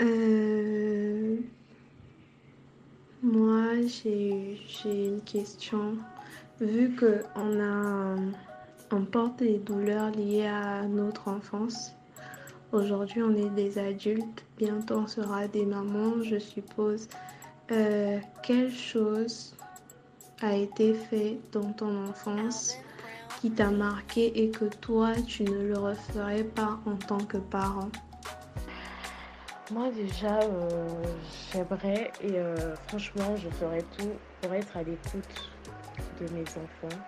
Euh, moi, j'ai une question. Vu qu'on a, on porte des douleurs liées à notre enfance, aujourd'hui on est des adultes, bientôt on sera des mamans, je suppose. Euh, quelle chose a été fait dans ton enfance qui t'a marqué et que toi tu ne le referais pas en tant que parent? Moi déjà, euh, j'aimerais et euh, franchement, je ferais tout pour être à l'écoute de mes enfants,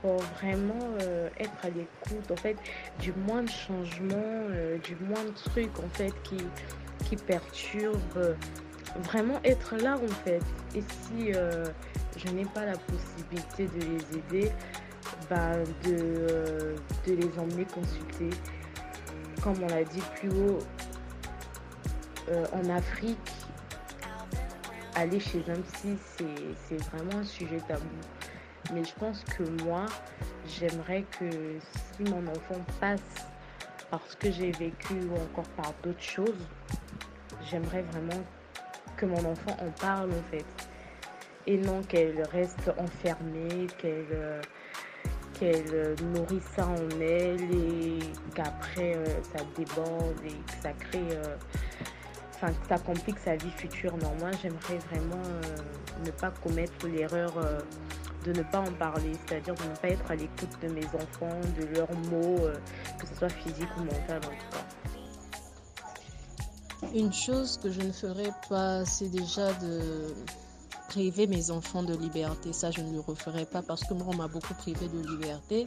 pour vraiment euh, être à l'écoute en fait du moindre changement, du moindre truc en fait qui, qui perturbe, vraiment être là en fait. Et si je n'ai pas la possibilité de les aider, bah, de, de les emmener consulter. Comme on l'a dit plus haut, euh, en Afrique, aller chez un psy, c'est vraiment un sujet tabou. Mais je pense que moi, j'aimerais que si mon enfant passe par ce que j'ai vécu ou encore par d'autres choses, j'aimerais vraiment que mon enfant en parle en fait. Et non qu'elle reste enfermée, qu'elle euh, qu'elle nourrit ça en elle et qu'après euh, ça déborde et que ça crée enfin, ça complique sa vie future. Non, moi, j'aimerais vraiment euh, ne pas commettre l'erreur euh, de ne pas en parler, c'est-à-dire de ne pas être à l'écoute de mes enfants, de leurs mots, euh, que ce soit physique ou mental en tout cas. Une chose que je ne ferais pas, c'est déjà de priver mes enfants de liberté. Ça, je ne le referai pas parce que moi, on m'a beaucoup privé de liberté.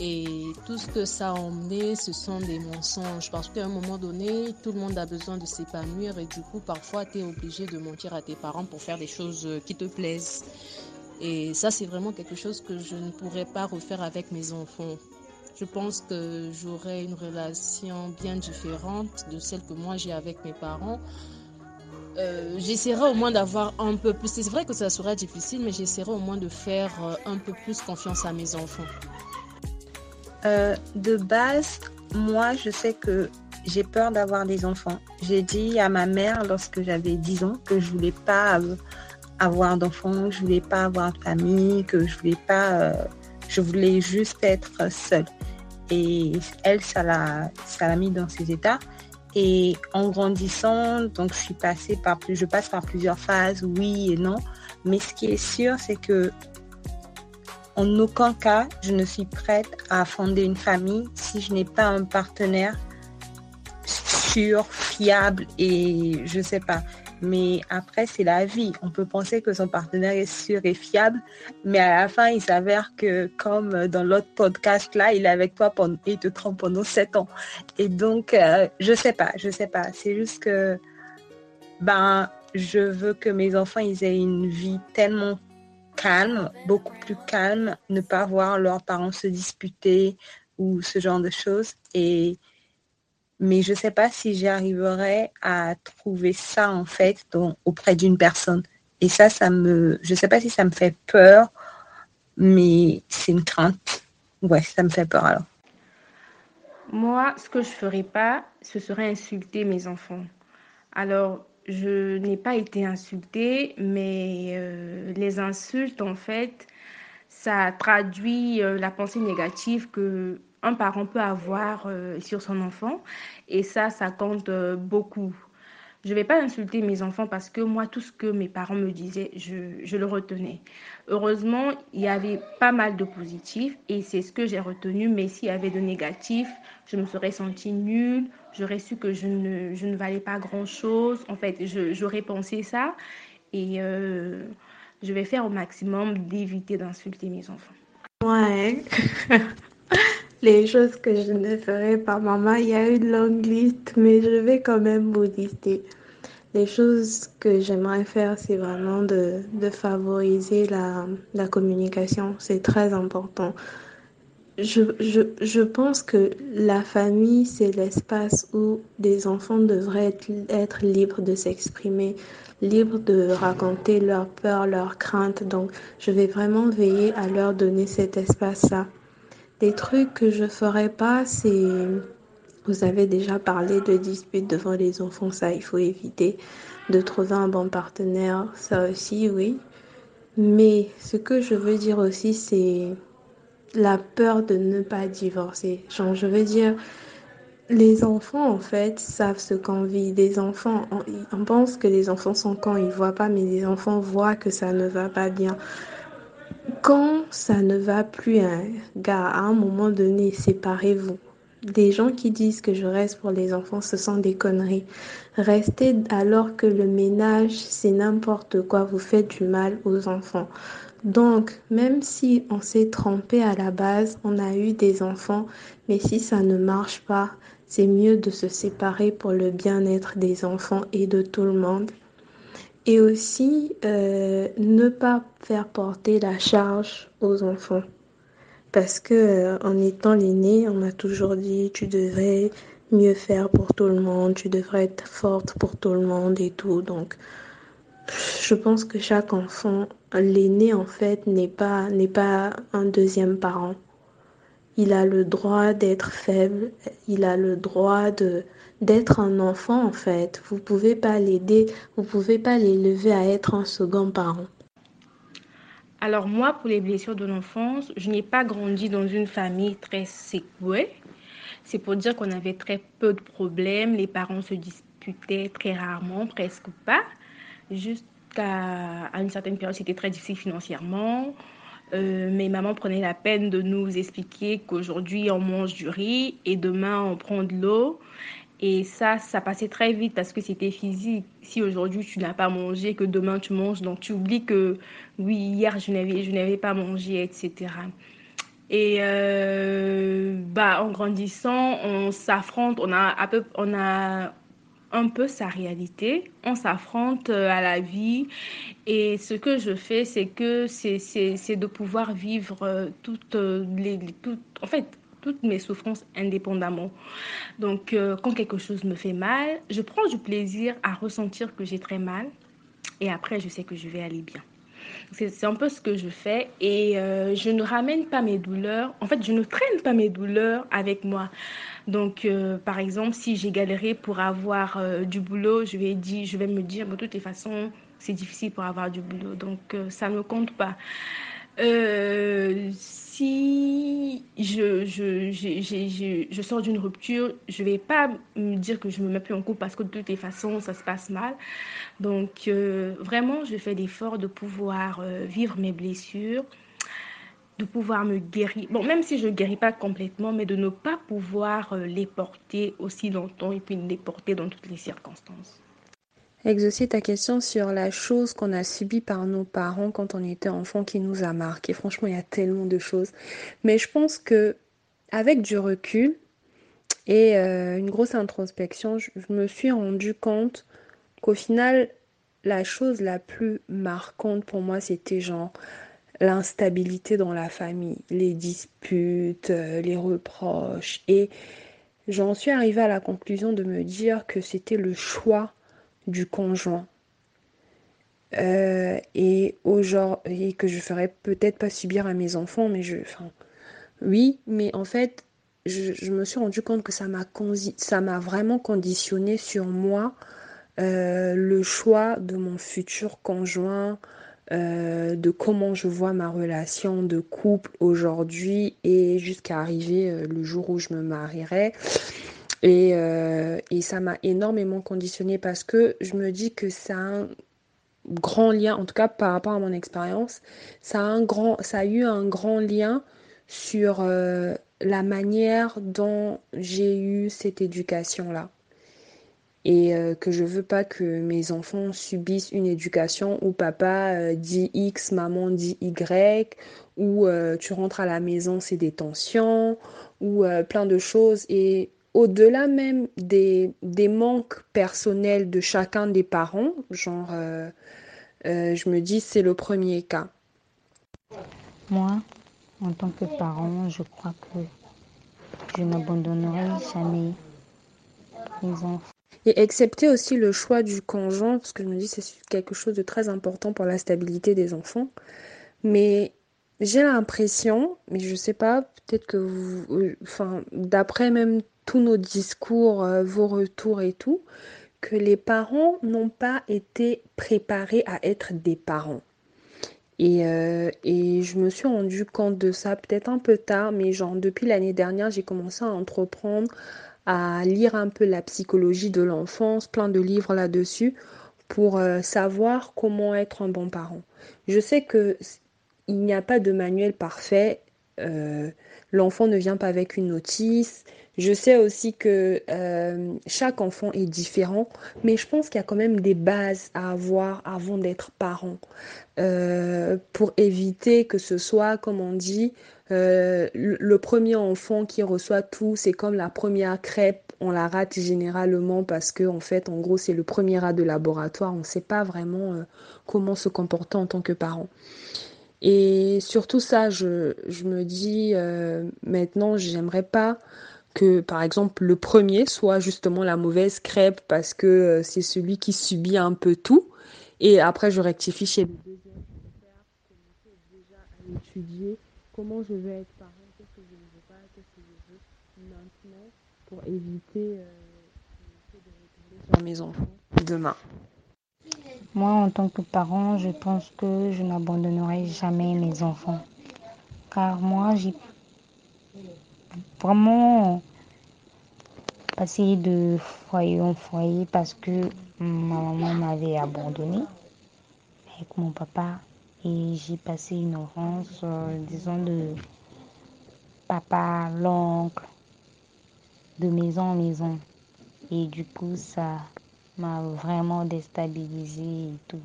Et tout ce que ça a emmené, ce sont des mensonges. Parce qu'à un moment donné, tout le monde a besoin de s'épanouir et du coup, parfois, tu es obligé de mentir à tes parents pour faire des choses qui te plaisent. Et ça, c'est vraiment quelque chose que je ne pourrais pas refaire avec mes enfants. Je pense que j'aurais une relation bien différente de celle que moi j'ai avec mes parents euh, j'essaierai au moins d'avoir un peu plus. C'est vrai que ça sera difficile, mais j'essaierai au moins de faire euh, un peu plus confiance à mes enfants. Euh, de base, moi, je sais que j'ai peur d'avoir des enfants. J'ai dit à ma mère lorsque j'avais 10 ans que je voulais pas avoir d'enfants, je voulais pas avoir de famille, que je voulais pas, juste être seule. Et elle, ça l'a, ça l'a mis dans ses états. Et en grandissant, je suis passée par passe par plusieurs phases, oui et non. Mais ce qui est sûr, c'est que en aucun cas, je ne suis prête à fonder une famille si je n'ai pas un partenaire sûr, fiable et je sais pas. Mais après, c'est la vie. On peut penser que son partenaire est sûr et fiable, mais à la fin, il s'avère que, comme dans l'autre podcast là, il est avec toi et il te trompe pendant sept ans. Et donc, euh, je sais pas, je sais pas. C'est juste que, ben, je veux que mes enfants, aient une vie tellement calme, beaucoup plus calme, ne pas voir leurs parents se disputer ou ce genre de choses. Et mais je ne sais pas si j'arriverai à trouver ça en fait auprès d'une personne. Et ça, ça me, je ne sais pas si ça me fait peur, mais c'est une crainte. Ouais, ça me fait peur alors. Moi, ce que je ne ferais pas, ce serait insulter mes enfants. Alors, je n'ai pas été insultée, mais euh, les insultes, en fait, ça traduit euh, la pensée négative que un parent peut avoir euh, sur son enfant. Et ça, ça compte euh, beaucoup. Je ne vais pas insulter mes enfants parce que moi, tout ce que mes parents me disaient, je, le retenais. Heureusement, il y avait pas mal de positifs et c'est ce que j'ai retenu. Mais s'il y avait de négatifs, je me serais sentie nulle. J'aurais su que je ne, valais pas grand-chose. En fait, j'aurais pensé ça. Et euh, je vais faire au maximum d'éviter d'insulter mes enfants. Ouais. les choses que je ne ferai pas, maman. Il y a une longue liste, mais je vais quand même vous lister. Les choses que j'aimerais faire, c'est vraiment de, de favoriser la, la, communication. C'est très important. Je, je, je, pense que la famille, c'est l'espace où des enfants devraient être, être libres de s'exprimer, libres de raconter leurs peurs, leurs craintes. Donc, je vais vraiment veiller à leur donner cet espace-là. Des trucs que je ferais pas, c'est Vous avez déjà parlé de disputes devant les enfants, ça il faut éviter. De trouver un bon partenaire, ça aussi oui. Mais ce que je veux dire aussi, c'est la peur de ne pas divorcer. Genre, je veux dire, les enfants, en fait, savent ce qu'on vit. Les enfants, on, on, pense que les enfants sont quand ils voient pas, mais les enfants voient que ça ne va pas bien. Quand ça ne va plus, hein, gars, à un moment donné, séparez-vous. Des gens qui disent que je reste pour les enfants, ce sont des conneries. Restez alors que le ménage, c'est n'importe quoi, vous faites du mal aux enfants. Donc, même si on s'est trompé à la base, on a eu des enfants, mais si ça ne marche pas, c'est mieux de se séparer pour le bien-être des enfants et de tout le monde. Et aussi, euh, ne pas faire porter la charge aux enfants. Parce que euh, en étant l'aîné, on m'a toujours dit tu devrais mieux faire pour tout le monde, tu devrais être forte pour tout le monde et tout. Donc, je pense que chaque enfant, l'aîné en fait, n'est pas n'est pas un deuxième parent. Il a le droit d'être faible, il a le droit de d'être un enfant en fait. Vous pouvez pas l'aider, vous pouvez pas l'élever à être un second parent. Alors moi, pour les blessures de l'enfance, je n'ai pas grandi dans une famille très secouée. C'est pour dire qu'on avait très peu de problèmes. Les parents se disputaient très rarement, presque pas. Jusqu'à à une certaine période, c'était très difficile financièrement. Euh, mes mamans prenaient la peine de nous expliquer qu'aujourd'hui on mange du riz et demain on prend de l'eau. Et ça, ça passait très vite parce que c'était physique. Si aujourd'hui tu n'as pas mangé, que demain tu manges, donc tu oublies que oui, hier je n'avais, je n'avais pas mangé, etc. Et euh, bah, en grandissant, on s'affronte, on a, un peu, on a un peu sa réalité, on s'affronte à la vie. Et ce que je fais, c'est que c'est, c'est, c'est de pouvoir vivre toutes les, toutes, en fait, toutes mes souffrances indépendamment. Donc, euh, quand quelque chose me fait mal, je prends du plaisir à ressentir que j'ai très mal et après, je sais que je vais aller bien. C'est un peu ce que je fais et euh, je ne ramène pas mes douleurs. En fait, je ne traîne pas mes douleurs avec moi. Donc, euh, par exemple, si j'ai galéré pour avoir du boulot, je vais, dire, je vais me dire, de toutes les façons, c'est difficile pour avoir du boulot. Donc, ça ne compte pas. Euh, si je, je, je, je, je sors d'une rupture, je ne vais pas me dire que je me mets plus en couple parce que de toutes les façons, ça se passe mal. Donc, euh, vraiment, je fais l'effort de pouvoir euh, vivre mes blessures, de pouvoir me guérir. Bon, même si je ne guéris pas complètement, mais de ne pas pouvoir les porter aussi longtemps et puis les porter dans toutes les circonstances. Exaucer ta question sur la chose qu'on a subie par nos parents quand on était enfant qui nous a marqué. Franchement, il y a tellement de choses. Mais je pense que avec du recul et euh, une grosse introspection, je, me suis rendu compte qu'au final, la chose la plus marquante pour moi, c'était genre l'instabilité dans la famille, les disputes, euh, les reproches. Et j'en suis arrivée à la conclusion de me dire que c'était le choix du conjoint. Euh, et, et que je ferais peut-être pas subir à mes enfants, mais je. Enfin, oui, mais en fait, je, me suis rendu compte que ça m'a ça m'a vraiment conditionné sur moi euh, le choix de mon futur conjoint, euh, de comment je vois ma relation de couple aujourd'hui et jusqu'à arriver euh, le jour où je me marierai. Et, euh, et ça m'a énormément conditionné parce que je me dis que ça a un grand lien, en tout cas par rapport à mon expérience, ça, a ça a eu un grand lien sur euh, la manière dont j'ai eu cette éducation-là. Et euh, que je veux pas que mes enfants subissent une éducation où papa dit X, maman dit Y, où tu rentres à la maison, c'est des tensions, ou plein de choses. Et au-delà même des, des, manques personnels de chacun des parents, genre, euh, euh, je me dis, c'est le premier cas. Moi, en tant que parent, je crois que je n'abandonnerai jamais mes enfants. Et accepter aussi le choix du conjoint, parce que je me dis c'est quelque chose de très important pour la stabilité des enfants. Mais j'ai l'impression, mais je sais pas, peut-être que vous, enfin, d'après même tous nos discours, vos retours et tout, que les parents n'ont pas été préparés à être des parents. Et, et, je me suis rendu compte de ça peut-être un peu tard, mais genre depuis l'année dernière, j'ai commencé à entreprendre, à lire un peu la psychologie de l'enfance, plein de livres là-dessus, pour savoir comment être un bon parent. Je sais que il n'y a pas de manuel parfait. L'enfant ne vient pas avec une notice. Je sais aussi que euh, chaque enfant est différent, mais je pense qu'il y a quand même des bases à avoir avant d'être parent euh, pour éviter que ce soit, comme on dit, euh, le premier enfant qui reçoit tout, c'est comme la première crêpe, on la rate généralement parce que en fait, en gros, c'est le premier rat de laboratoire. On ne sait pas vraiment comment se comporter en tant que parent. Et surtout ça, je, je me dis maintenant, j'aimerais pas que par exemple le premier soit justement la mauvaise crêpe parce que euh, c'est celui qui subit un peu tout. Et après je rectifie chez le deuxième déjà à étudier comment je vais être parent qu'est-ce que je ne veux pas qu'est-ce que je veux maintenant pour éviter euh, de retomber sur mes enfants demain moi en tant que parent je pense que je n'abandonnerai jamais mes enfants car moi j'ai vraiment passé de foyer en foyer parce que ma maman m'avait abandonné avec mon papa et j'ai passé une enfance, euh, disons, de papa, l'oncle, de maison en maison. Et du coup, ça m'a vraiment déstabilisé et tout.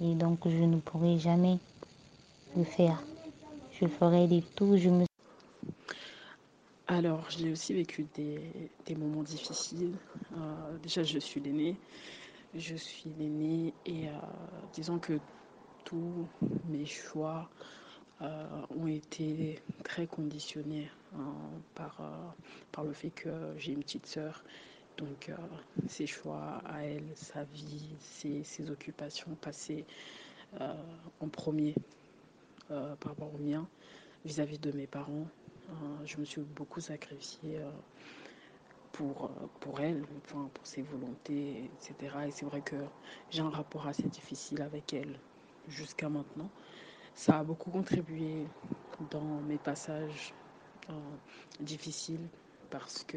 Et donc, je ne pourrai jamais le faire. Je ferai des tout, je me alors, j'ai aussi vécu des, des moments difficiles. Euh, déjà, je suis l'aînée. Je suis l'aînée et euh, disons que tous mes choix euh, ont été très conditionnés hein, par, par le fait que j'ai une petite sœur. Donc, ses choix à elle, sa vie, ses, occupations passées en premier par rapport aux miens vis-à-vis de mes parents. Euh, je me suis beaucoup sacrifiée euh, pour, euh, pour elle, enfin, pour ses volontés, etc. Et c'est vrai que j'ai un rapport assez difficile avec elle jusqu'à maintenant. Ça a beaucoup contribué dans mes passages difficiles parce que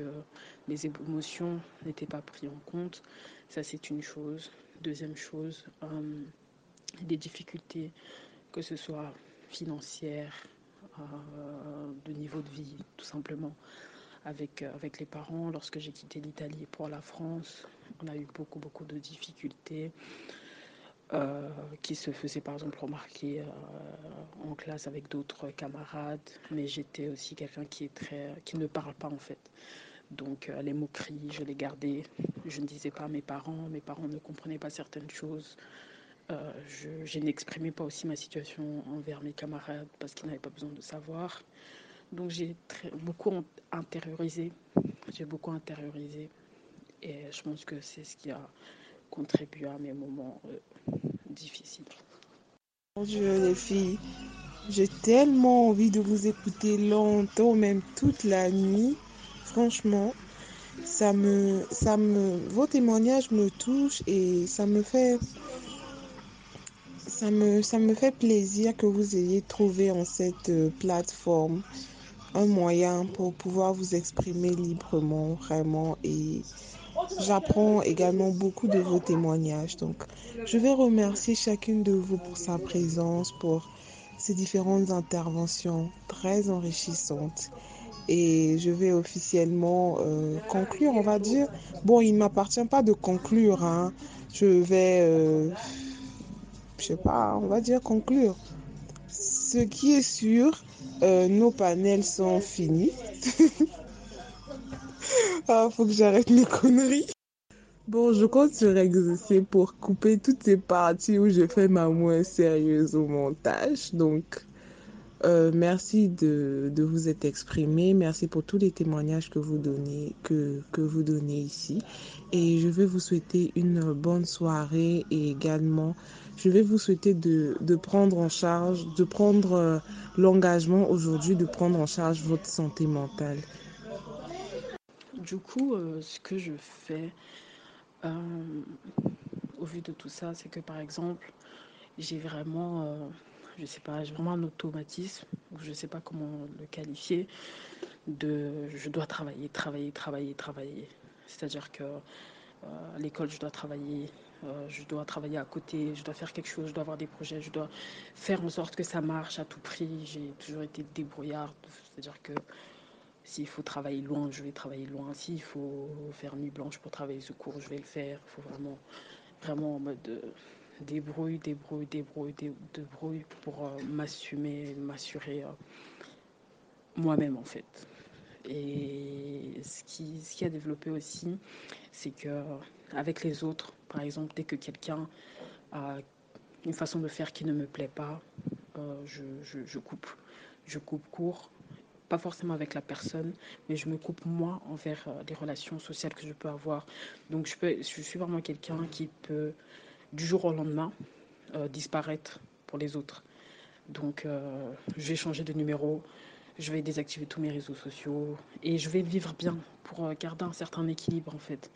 mes émotions n'étaient pas prises en compte. Ça, c'est une chose. Deuxième chose, euh, des difficultés, que ce soit financières, euh, de niveau de vie, tout simplement. Avec, euh, avec les parents, lorsque j'ai quitté l'Italie pour la France, on a eu beaucoup, beaucoup de difficultés. Euh, qui se faisaient par exemple remarquer en classe avec d'autres camarades, mais j'étais aussi quelqu'un qui est très, qui ne parle pas en fait. Donc les moqueries, je les gardais. Je ne disais pas à mes parents, mes parents ne comprenaient pas certaines choses. Euh, je, n'exprimais pas aussi ma situation envers mes camarades parce qu'ils n'avaient pas besoin de savoir. Donc j'ai beaucoup intériorisé. J'ai beaucoup intériorisé. Et je pense que c'est ce qui a contribué à mes moments euh, difficiles. Bonjour les filles. J'ai tellement envie de vous écouter longtemps, même toute la nuit. Franchement, ça me, ça me, vos témoignages me touchent et ça me fait ça me, ça me fait plaisir que vous ayez trouvé en cette euh, plateforme un moyen pour pouvoir vous exprimer librement, vraiment. Et j'apprends également beaucoup de vos témoignages. Donc, je vais remercier chacune de vous pour sa présence, pour ces différentes interventions très enrichissantes. Et je vais officiellement euh, conclure, on va dire. Bon, il ne m'appartient pas de conclure. Hein. Je vais... Euh, je sais pas, on va dire conclure. Ce qui est sûr, euh, nos panels sont finis. ah, faut que j'arrête mes conneries. Bon, je compte sur exaucer pour couper toutes ces parties où je fais ma moins sérieuse au montage. Donc, euh, merci de, de, vous être exprimé. Merci pour tous les témoignages que vous donnez, que, que vous donnez ici. Et je vais vous souhaiter une bonne soirée et également je vais vous souhaiter de, de prendre en charge, de prendre euh, l'engagement aujourd'hui de prendre en charge votre santé mentale. Du coup, ce que je fais au vu de tout ça, c'est que par exemple, j'ai vraiment, je sais pas, j'ai un automatisme, je sais pas comment le qualifier, de je dois travailler, travailler, travailler, travailler. C'est-à-dire que l'école, je dois travailler, je dois travailler à côté, je dois faire quelque chose, je dois avoir des projets, je dois faire en sorte que ça marche à tout prix. J'ai toujours été débrouillarde, c'est-à-dire que s'il faut travailler loin, je vais travailler loin. S'il faut faire nuit blanche pour travailler ce cours, je vais le faire. Il faut vraiment, vraiment en mode débrouille, débrouille, débrouille, débrouille pour m'assumer, m'assurer moi-même en fait. Et ce qui, ce qui a développé aussi, c'est que avec les autres, par exemple, dès que quelqu'un a une façon de faire qui ne me plaît pas, euh, je, coupe. Je coupe court. Pas forcément avec la personne, mais je me coupe moi envers euh, les relations sociales que je peux avoir. Donc je, peux, je suis vraiment quelqu'un qui peut, du jour au lendemain, euh, disparaître pour les autres. Donc euh, je vais changer de numéro, je vais désactiver tous mes réseaux sociaux et je vais vivre bien pour garder un certain équilibre en fait.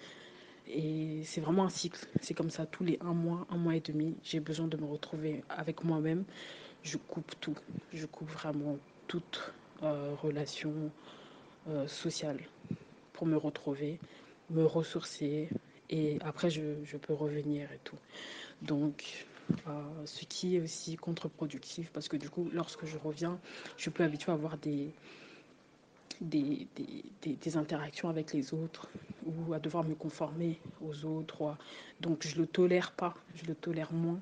Et c'est vraiment un cycle. C'est comme ça, tous les un mois, un mois et demi, j'ai besoin de me retrouver avec moi-même. Je coupe tout. Je coupe vraiment toute euh, relation euh, sociale pour me retrouver, me ressourcer. Et après, je, peux revenir et tout. Donc, euh, ce qui est aussi contre-productif parce que du coup, lorsque je reviens, je suis plus habituée à avoir des, des, des, des, interactions avec les autres ou à devoir me conformer aux autres. Donc je ne le tolère pas, je le tolère moins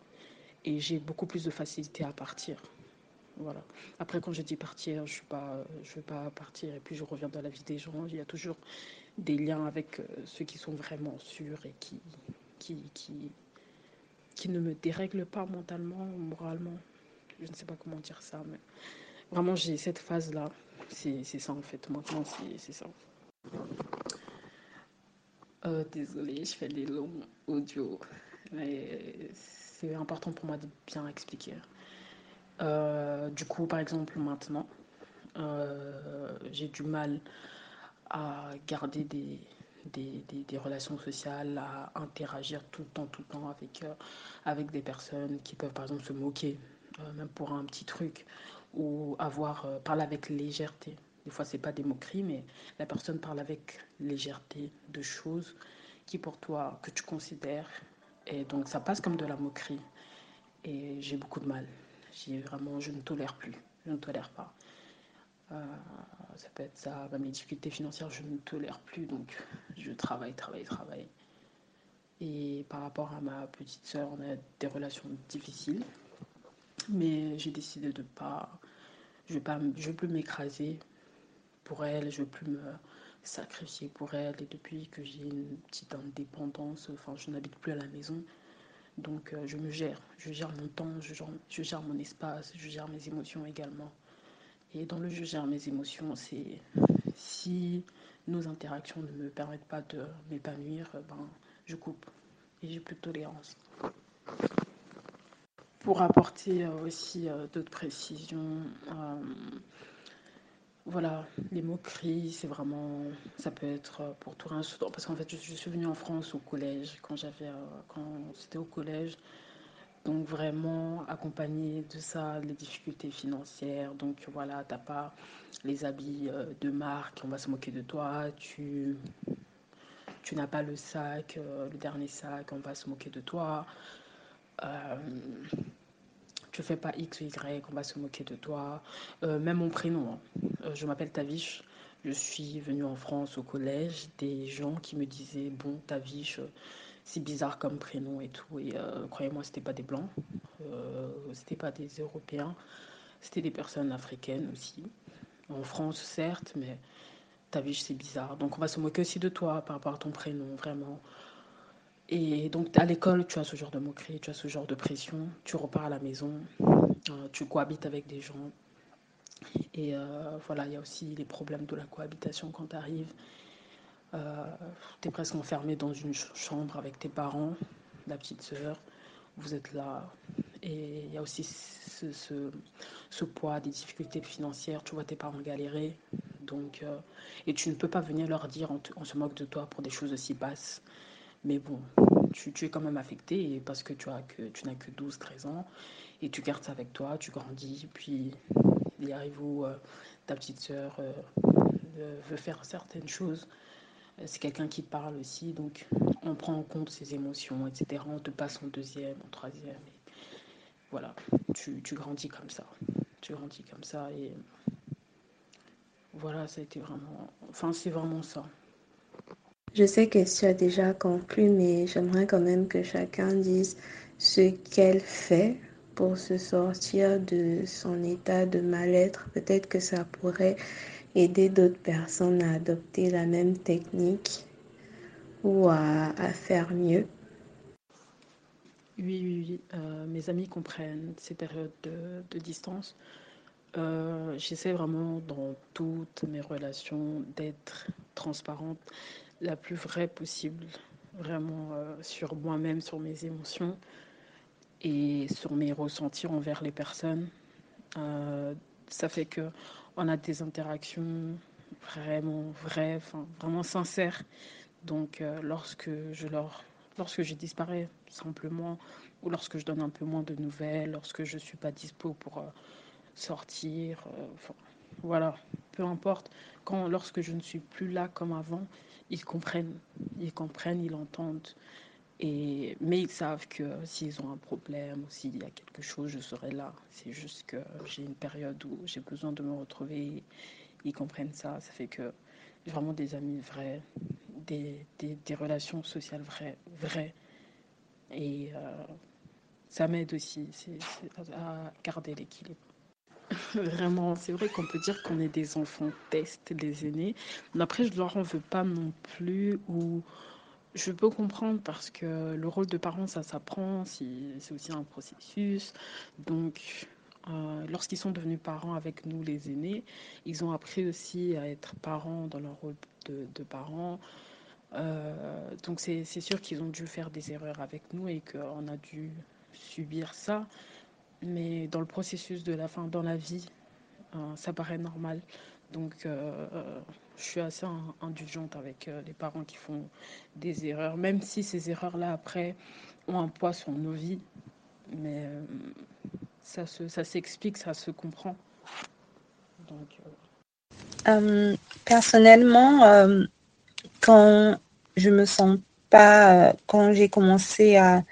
et j'ai beaucoup plus de facilité à partir. Voilà. Après, quand je dis partir, je ne veux pas partir et puis je reviens dans la vie des gens. Il y a toujours des liens avec ceux qui sont vraiment sûrs et qui, qui, qui, qui ne me dérèglent pas mentalement moralement. Je ne sais pas comment dire ça, mais vraiment, j'ai cette phase-là c'est ça en fait, maintenant c'est ça. Euh, désolée, je fais des longs audios, mais c'est important pour moi de bien expliquer. Euh, du coup, par exemple, maintenant, euh, j'ai du mal à garder des, relations sociales, à interagir tout le temps, tout le temps avec, euh, des personnes qui peuvent par exemple se moquer, même pour un petit truc, ou avoir parler avec légèreté. Des fois, c'est pas des moqueries, mais la personne parle avec légèreté de choses qui pour toi que tu considères, et donc ça passe comme de la moquerie. Et j'ai beaucoup de mal. J'ai vraiment, je ne tolère plus, je ne tolère pas. Euh, ça peut être ça, même les difficultés financières, je ne tolère plus, donc je travaille, travaille, travaille. Et par rapport à ma petite sœur, on a des relations difficiles, mais j'ai décidé de pas, je pas, je vais plus m'écraser pour elle, je veux plus me sacrifier pour elle. Et depuis que j'ai une petite indépendance, enfin, je n'habite plus à la maison, donc euh, je me gère, je gère mon temps, je gère, je gère mon espace, je gère mes émotions également. Et dans le je gère mes émotions, c'est si nos interactions ne me permettent pas de m'épanouir, ben, je coupe et j'ai plus de tolérance. Pour apporter euh, aussi euh, d'autres précisions, euh, voilà, les moqueries, c'est vraiment, ça peut être pour tout rien. Parce qu'en fait, je, suis venue en France au collège, quand j'avais, quand c'était au collège. Donc vraiment accompagné de ça, les difficultés financières. Donc voilà, t'as pas les habits de marque, on va se moquer de toi. Tu, n'as pas le sac, le dernier sac, on va se moquer de toi. Euh, tu fais pas X ou Y, on va se moquer de toi. Euh, même mon prénom, hein. euh, je m'appelle Tavish. Je suis venue en France au collège, des gens qui me disaient bon Tavish, c'est bizarre comme prénom et tout. Et euh, croyez-moi, c'était pas des blancs, c'était pas des Européens, c'était des personnes africaines aussi. En France, certes, mais Tavish, c'est bizarre. Donc on va se moquer aussi de toi par rapport à ton prénom, vraiment. Et donc, à l'école, tu as ce genre de moquerie, tu as ce genre de pression. Tu repars à la maison, euh, tu cohabites avec des gens. Et euh, voilà, il y a aussi les problèmes de la cohabitation quand tu arrives. Euh, tu es presque enfermé dans une chambre avec tes parents, la petite sœur. Vous êtes là. Et il y a aussi ce, poids des difficultés financières. Tu vois tes parents galérer. Donc, et tu ne peux pas venir leur dire on, se moque de toi pour des choses aussi basses. Mais bon, tu, es quand même affecté parce que tu, as que, tu n'as que 12-13 ans et tu gardes ça avec toi, tu grandis, puis il arrive où ta petite sœur veut faire certaines choses. C'est quelqu'un qui parle aussi, donc on prend en compte ses émotions, etc. On te passe en deuxième, en troisième. voilà, tu, tu grandis comme ça. Tu grandis comme ça et voilà, ça a été vraiment. Enfin, c'est vraiment ça. Je sais que tu as déjà conclu, mais j'aimerais quand même que chacun dise ce qu'elle fait pour se sortir de son état de mal-être. Peut-être que ça pourrait aider d'autres personnes à adopter la même technique ou à, faire mieux. Oui, oui, oui. Euh, mes amis comprennent ces périodes de, distance. Euh, j'essaie vraiment dans toutes mes relations d'être transparente, la plus vraie possible, vraiment euh, sur moi-même, sur mes émotions et sur mes ressentis envers les personnes. ça fait que on a des interactions vraiment vraies, vraiment sincères. Donc, euh, lorsque je leur, lorsque je disparais simplement, ou lorsque je donne un peu moins de nouvelles, lorsque je suis pas dispo pour euh, sortir, euh, voilà, peu importe. Quand, lorsque je ne suis plus là comme avant, ils comprennent, ils comprennent, ils entendent. Et, mais ils savent que s'ils ont un problème ou s'il y a quelque chose, je serai là. C'est juste que j'ai une période où j'ai besoin de me retrouver. Ils comprennent ça. Ça fait que j'ai vraiment des amis vrais, des, des, relations sociales vraies. Et euh, ça m'aide aussi à garder l'équilibre. Vraiment, c'est vrai qu'on peut dire qu'on est des enfants test, des aînés. Mais après, je leur en veux pas non plus. Ou je peux comprendre parce que le rôle de parent, ça s'apprend, c'est aussi un processus. Donc, euh, lorsqu'ils sont devenus parents avec nous, les aînés, ils ont appris aussi à être parents dans leur rôle de, parents. Euh, donc, c'est sûr qu'ils ont dû faire des erreurs avec nous et qu'on a dû subir ça. Mais dans le processus de la fin, dans la vie, euh, ça paraît normal. Donc, je suis assez indulgente avec euh, les parents qui font des erreurs, même si ces erreurs-là, après, ont un poids sur nos vies. Mais euh, ça, ça s'explique, ça se comprend. Donc, euh. personnellement, quand je me sens pas, quand j'ai commencé à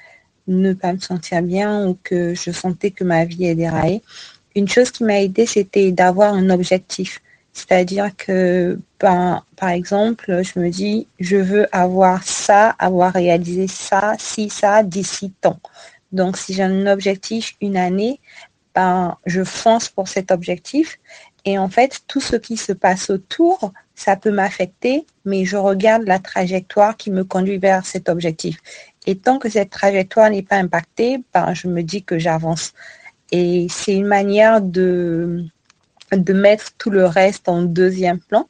ne pas me sentir bien ou que je sentais que ma vie est déraillée, une chose qui m'a aidé, c'était d'avoir un objectif. C'est-à-dire que, ben, par exemple, je me dis, je veux avoir ça, avoir réalisé ça, si ça, d'ici tant. Donc, si j'ai un objectif une année, ben, je fonce pour cet objectif. Et en fait, tout ce qui se passe autour, ça peut m'affecter, mais je regarde la trajectoire qui me conduit vers cet objectif. Et tant que cette trajectoire n'est pas impactée, ben, je me dis que j'avance. Et c'est une manière de, de mettre tout le reste en deuxième plan.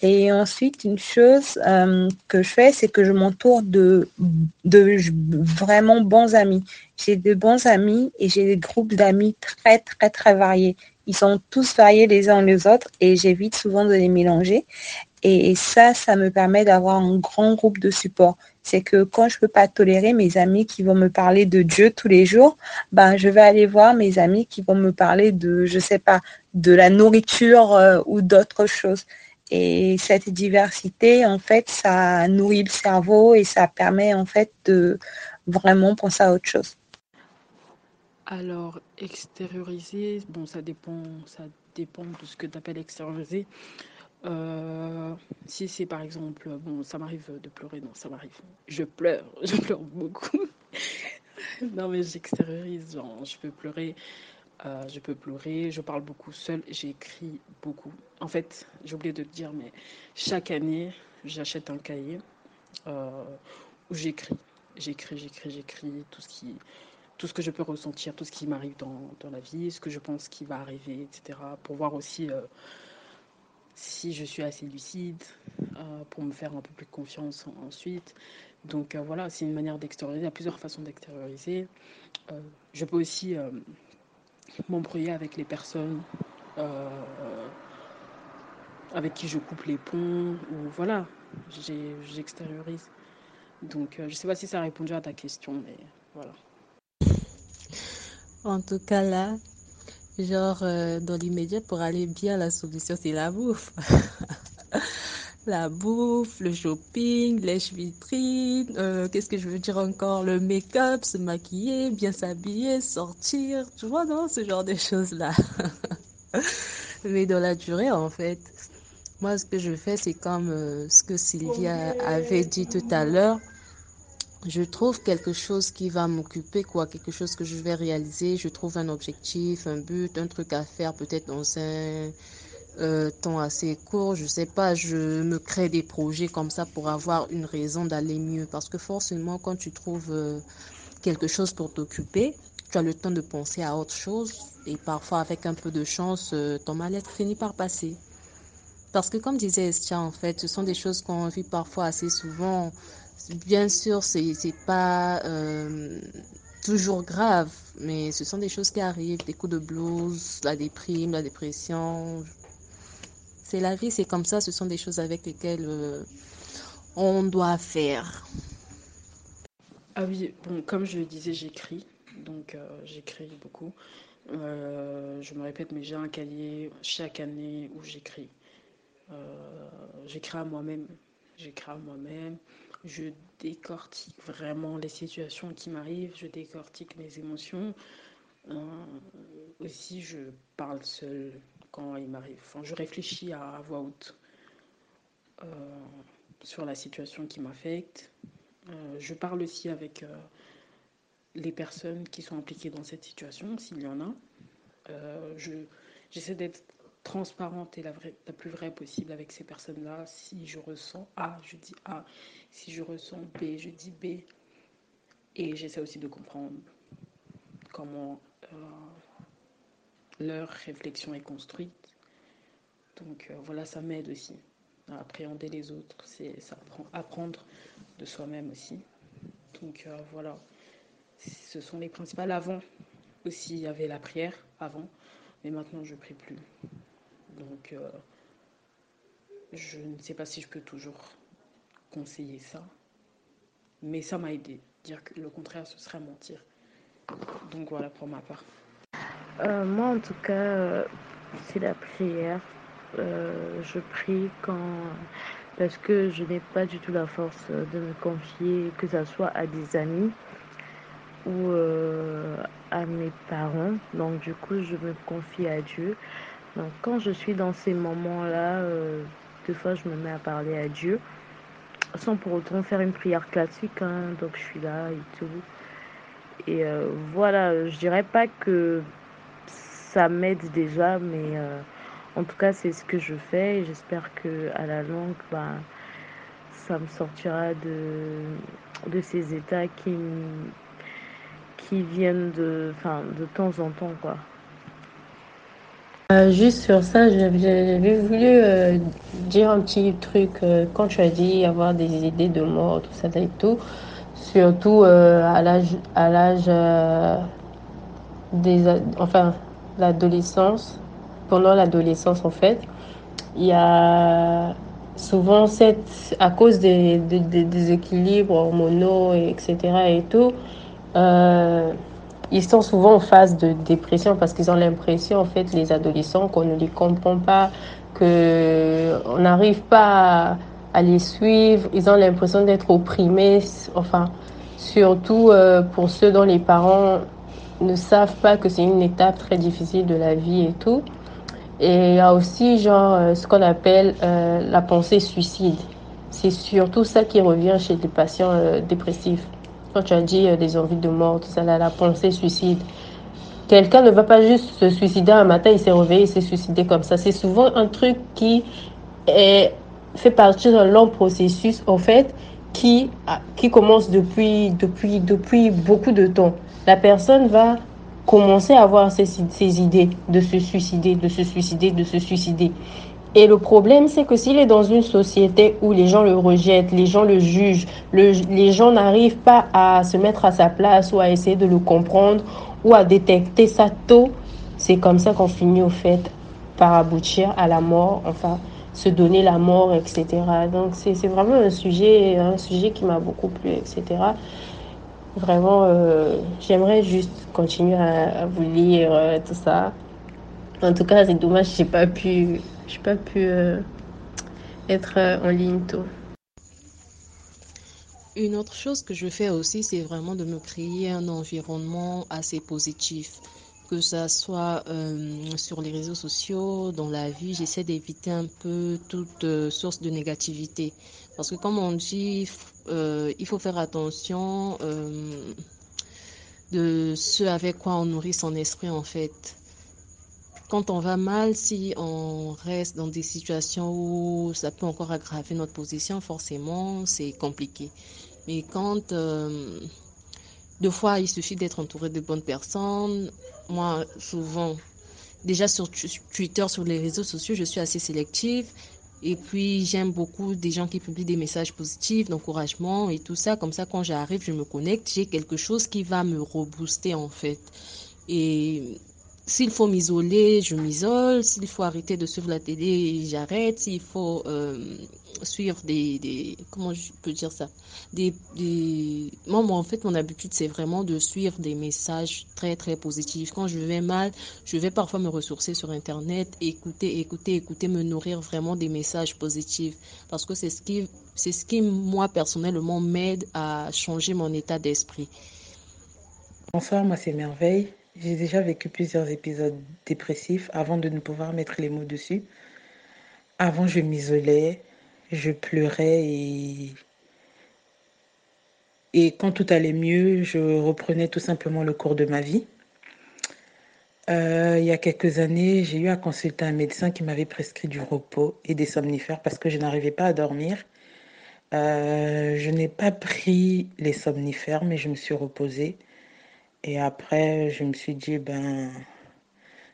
Et ensuite, une chose euh, que je fais, c'est que je m'entoure de, de vraiment bons amis. J'ai de bons amis et j'ai des groupes d'amis très, très, très variés. Ils sont tous variés les uns les autres et j'évite souvent de les mélanger. Et ça, ça me permet d'avoir un grand groupe de support. C'est que quand je ne peux pas tolérer mes amis qui vont me parler de Dieu tous les jours, ben, je vais aller voir mes amis qui vont me parler de, je sais pas, de la nourriture euh, ou d'autres choses. Et cette diversité, en fait, ça nourrit le cerveau et ça permet, en fait, de vraiment penser à autre chose. Alors, extérioriser, bon, ça dépend, ça dépend de ce que tu appelles extérioriser. Euh, si c'est par exemple, bon, ça m'arrive de pleurer, non, ça m'arrive. Je pleure, je pleure beaucoup. non, mais j'extériorise, je peux pleurer, euh, je peux pleurer, je parle beaucoup seule, j'écris beaucoup. En fait, j'ai oublié de te dire, mais chaque année, j'achète un cahier euh, où j'écris. J'écris, j'écris, j'écris tout ce qui tout ce que je peux ressentir, tout ce qui m'arrive dans, dans, la vie, ce que je pense qui va arriver, etc. Pour voir aussi si je suis assez lucide euh, pour me faire un peu plus confiance ensuite. Donc euh, voilà, c'est une manière d'extérioriser. Il y a plusieurs façons d'extérioriser. Euh, je peux aussi m'embrouiller avec les personnes avec qui je coupe les ponts, ou voilà, j'extériorise. Donc, je ne sais pas si ça a répondu à ta question, mais voilà. En tout cas, là, genre, dans l'immédiat, pour aller bien, la solution, c'est la bouffe. la bouffe, le shopping, les vitrines, euh, qu'est-ce que je veux dire encore, le make-up, se maquiller, bien s'habiller, sortir, tu vois, non, ce genre de choses-là. Mais dans la durée, en fait, moi, ce que je fais, c'est comme euh, ce que Sylvia avait dit tout à l'heure. Je trouve quelque chose qui va m'occuper, quoi, quelque chose que je vais réaliser. Je trouve un objectif, un but, un truc à faire, peut-être dans un euh, temps assez court, je sais pas, je me crée des projets comme ça pour avoir une raison d'aller mieux. Parce que forcément, quand tu trouves euh, quelque chose pour t'occuper, tu as le temps de penser à autre chose et parfois avec un peu de chance, euh, ton mal-être finit par passer. Parce que comme disait Estia, en fait, ce sont des choses qu'on vit parfois assez souvent. Bien sûr, c'est pas euh, toujours grave, mais ce sont des choses qui arrivent, des coups de blues, la déprime, la dépression, c'est la vie, c'est comme ça, ce sont des choses avec lesquelles euh, on doit faire. Ah oui, bon, comme je le disais, j'écris, donc euh, j'écris beaucoup. Je me répète, mais j'ai un cahier chaque année où j'écris. j'écris à moi-même, j'écris à moi-même, je décortique vraiment les situations qui m'arrivent, je décortique mes émotions. aussi, je parle seule quand il m'arrive. Enfin, je réfléchis à voix haute euh, sur la situation qui m'affecte. Euh, je parle aussi avec euh, les personnes qui sont impliquées dans cette situation, s'il y en a. J'essaie d'être transparente et la, la plus vraie possible avec ces personnes-là. Si je ressens A, je dis A. Si je ressens B, je dis B. Et j'essaie aussi de comprendre comment leur réflexion est construite. Donc euh, voilà, ça m'aide aussi à appréhender les autres, c'est apprendre de soi-même aussi. Donc euh, voilà, ce sont les principales. Avant aussi, il y avait la prière avant, mais maintenant je prie plus. Donc euh, je ne sais pas si je peux toujours conseiller ça, mais ça m'a aidé. Dire que le contraire, ce serait mentir. Donc voilà pour ma part. Euh, moi, en tout cas, euh, c'est la prière. Je prie quand parce que je n'ai pas du tout la force de me confier, que ce soit à des amis ou à mes parents. Donc du coup, je me confie à Dieu. Donc quand je suis dans ces moments-là, des fois, je me mets à parler à Dieu sans pour autant faire une prière classique. Hein. donc je suis là et tout. Et voilà, je dirais pas que ça m'aide déjà, mais euh, en tout cas, c'est ce que je fais et j'espère que à la longue, bah, ça me sortira de, de ces états qui, qui viennent de, de temps en temps, quoi. Euh, juste sur ça, j'avais voulu euh, dire un petit truc quand tu as dit avoir des idées de mort, tout ça et tout, surtout à l'âge à des enfin l'adolescence, pendant l'adolescence en fait, il y a souvent à cause des, déséquilibres hormonaux, etc. et tout, euh, ils sont souvent en phase de dépression parce qu'ils ont l'impression, en fait, les adolescents, qu'on ne les comprend pas, qu'on n'arrive pas à, les suivre. Ils ont l'impression d'être opprimés, enfin, surtout euh, pour ceux dont les parents ne savent pas que c'est une étape très difficile de la vie et tout. Et il y a aussi genre euh, ce qu'on appelle euh, la pensée suicide. C'est surtout ça qui revient chez les patients dépressifs. Quand tu as dit des envies de mort, tout ça, la pensée suicide. Quelqu'un ne va pas juste se suicider un matin, il s'est réveillé, il s'est suicidé comme ça. C'est souvent un truc qui fait partie d'un long processus, en fait, qui, qui commence depuis, depuis, depuis beaucoup de temps la personne va commencer à avoir ces, idées de se suicider, de se suicider, de se suicider. Et le problème, c'est que s'il est dans une société où les gens le rejettent, les gens le jugent, les gens n'arrivent pas à se mettre à sa place ou à essayer de le comprendre ou à détecter ça tôt, c'est comme ça qu'on finit au fait par aboutir à la mort, enfin, se donner la mort, etc. Donc c'est vraiment un sujet, un sujet qui m'a beaucoup plu, etc. Vraiment, euh, j'aimerais juste continuer à, vous lire euh, tout ça. En tout cas, c'est dommage, j'ai pas pu, j'ai pas pu euh, être en ligne tôt. Une autre chose que je fais aussi, c'est vraiment de me créer un environnement assez positif que ça soit euh, sur les réseaux sociaux, dans la vie, j'essaie d'éviter un peu toute euh, source de négativité. Parce que comme on dit, euh, il faut faire attention de ce avec quoi on nourrit son esprit en fait. Quand on va mal, si on reste dans des situations où ça peut encore aggraver notre position, forcément, c'est compliqué. Mais quand deux fois, il suffit d'être entouré de bonnes personnes, moi, souvent, déjà sur Twitter, sur les réseaux sociaux, je suis assez sélective. Et puis, j'aime beaucoup des gens qui publient des messages positifs, d'encouragement et tout ça. Comme ça, quand j'arrive, je me connecte, j'ai quelque chose qui va me rebooster, en fait. Et s'il faut m'isoler, je m'isole. S'il faut arrêter de suivre la télé, j'arrête. S'il faut euh, suivre des, des, Comment je peux dire ça? Des, des... Moi, moi, en fait, mon habitude, c'est vraiment de suivre des messages très, très positifs. Quand je vais mal, je vais parfois me ressourcer sur Internet, écouter, écouter, écouter, me nourrir vraiment des messages positifs. Parce que c'est ce qui, c'est ce qui, moi, personnellement, m'aide à changer mon état d'esprit. Bonsoir, moi, c'est Merveille. J'ai déjà vécu plusieurs épisodes dépressifs avant de ne pouvoir mettre les mots dessus. Avant, je m'isolais, je pleurais et... et quand tout allait mieux, je reprenais tout simplement le cours de ma vie. Euh, il y a quelques années, j'ai eu à consulter un médecin qui m'avait prescrit du repos et des somnifères parce que je n'arrivais pas à dormir. Euh, je n'ai pas pris les somnifères, mais je me suis reposée. Et après, je me suis dit, ben,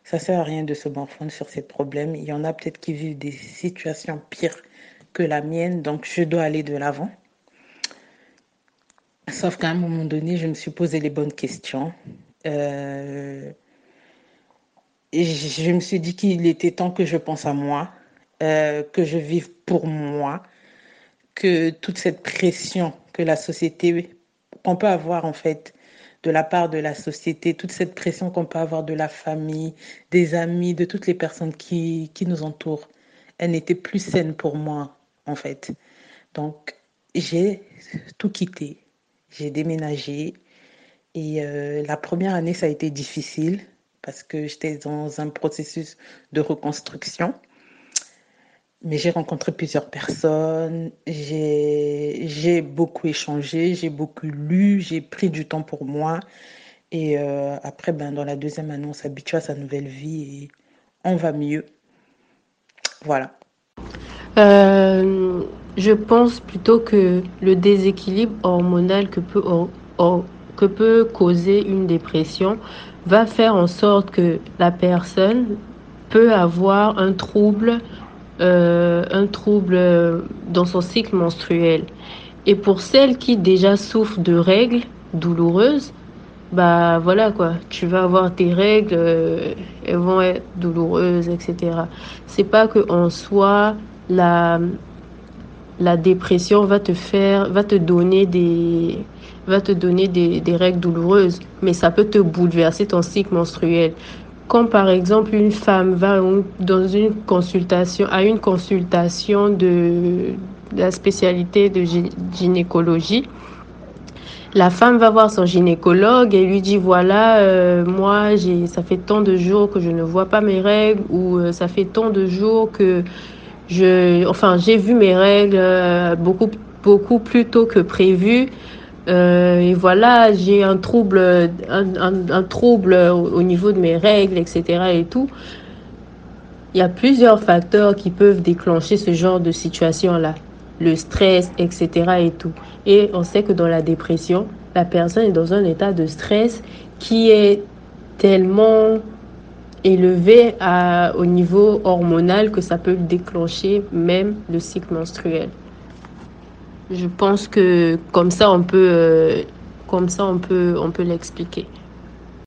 ça sert à rien de se morfondre sur ces problèmes. Il y en a peut-être qui vivent des situations pires que la mienne, donc je dois aller de l'avant. Sauf qu'à un moment donné, je me suis posé les bonnes questions. Euh, et je me suis dit qu'il était temps que je pense à moi, euh, que je vive pour moi, que toute cette pression que la société, qu'on peut avoir en fait, de la part de la société, toute cette pression qu'on peut avoir de la famille, des amis, de toutes les personnes qui, qui nous entourent, elle n'était plus saine pour moi, en fait. Donc, j'ai tout quitté. J'ai déménagé. Et euh, la première année, ça a été difficile parce que j'étais dans un processus de reconstruction. Mais j'ai rencontré plusieurs personnes, j'ai beaucoup échangé, j'ai beaucoup lu, j'ai pris du temps pour moi. Et euh, après, ben, dans la deuxième année, on s'habitue à sa nouvelle vie et on va mieux. Voilà. Euh, je pense plutôt que le déséquilibre hormonal que peut, que peut causer une dépression va faire en sorte que la personne peut avoir un trouble euh, un trouble dans son cycle menstruel. Et pour celles qui déjà souffrent de règles douloureuses, bah voilà quoi, tu vas avoir tes règles, euh, elles vont être douloureuses, etc. C'est pas que soi la la dépression va te faire, va te donner des va te donner des, des règles douloureuses, mais ça peut te bouleverser ton cycle menstruel. Quand par exemple une femme va dans une consultation, à une consultation de, la spécialité de gynécologie, la femme va voir son gynécologue et lui dit voilà euh, moi j'ai ça fait tant de jours que je ne vois pas mes règles ou euh, ça fait tant de jours que je enfin j'ai vu mes règles euh, beaucoup beaucoup plus tôt que prévu euh, et voilà, j'ai un trouble, un, trouble au, niveau de mes règles, etc. Et tout. Il y a plusieurs facteurs qui peuvent déclencher ce genre de situation-là. Le stress, etc. Et tout. Et on sait que dans la dépression, la personne est dans un état de stress qui est tellement élevé au niveau hormonal que ça peut déclencher même le cycle menstruel. Je pense que comme ça on peut, euh, comme ça on peut, on peut l'expliquer.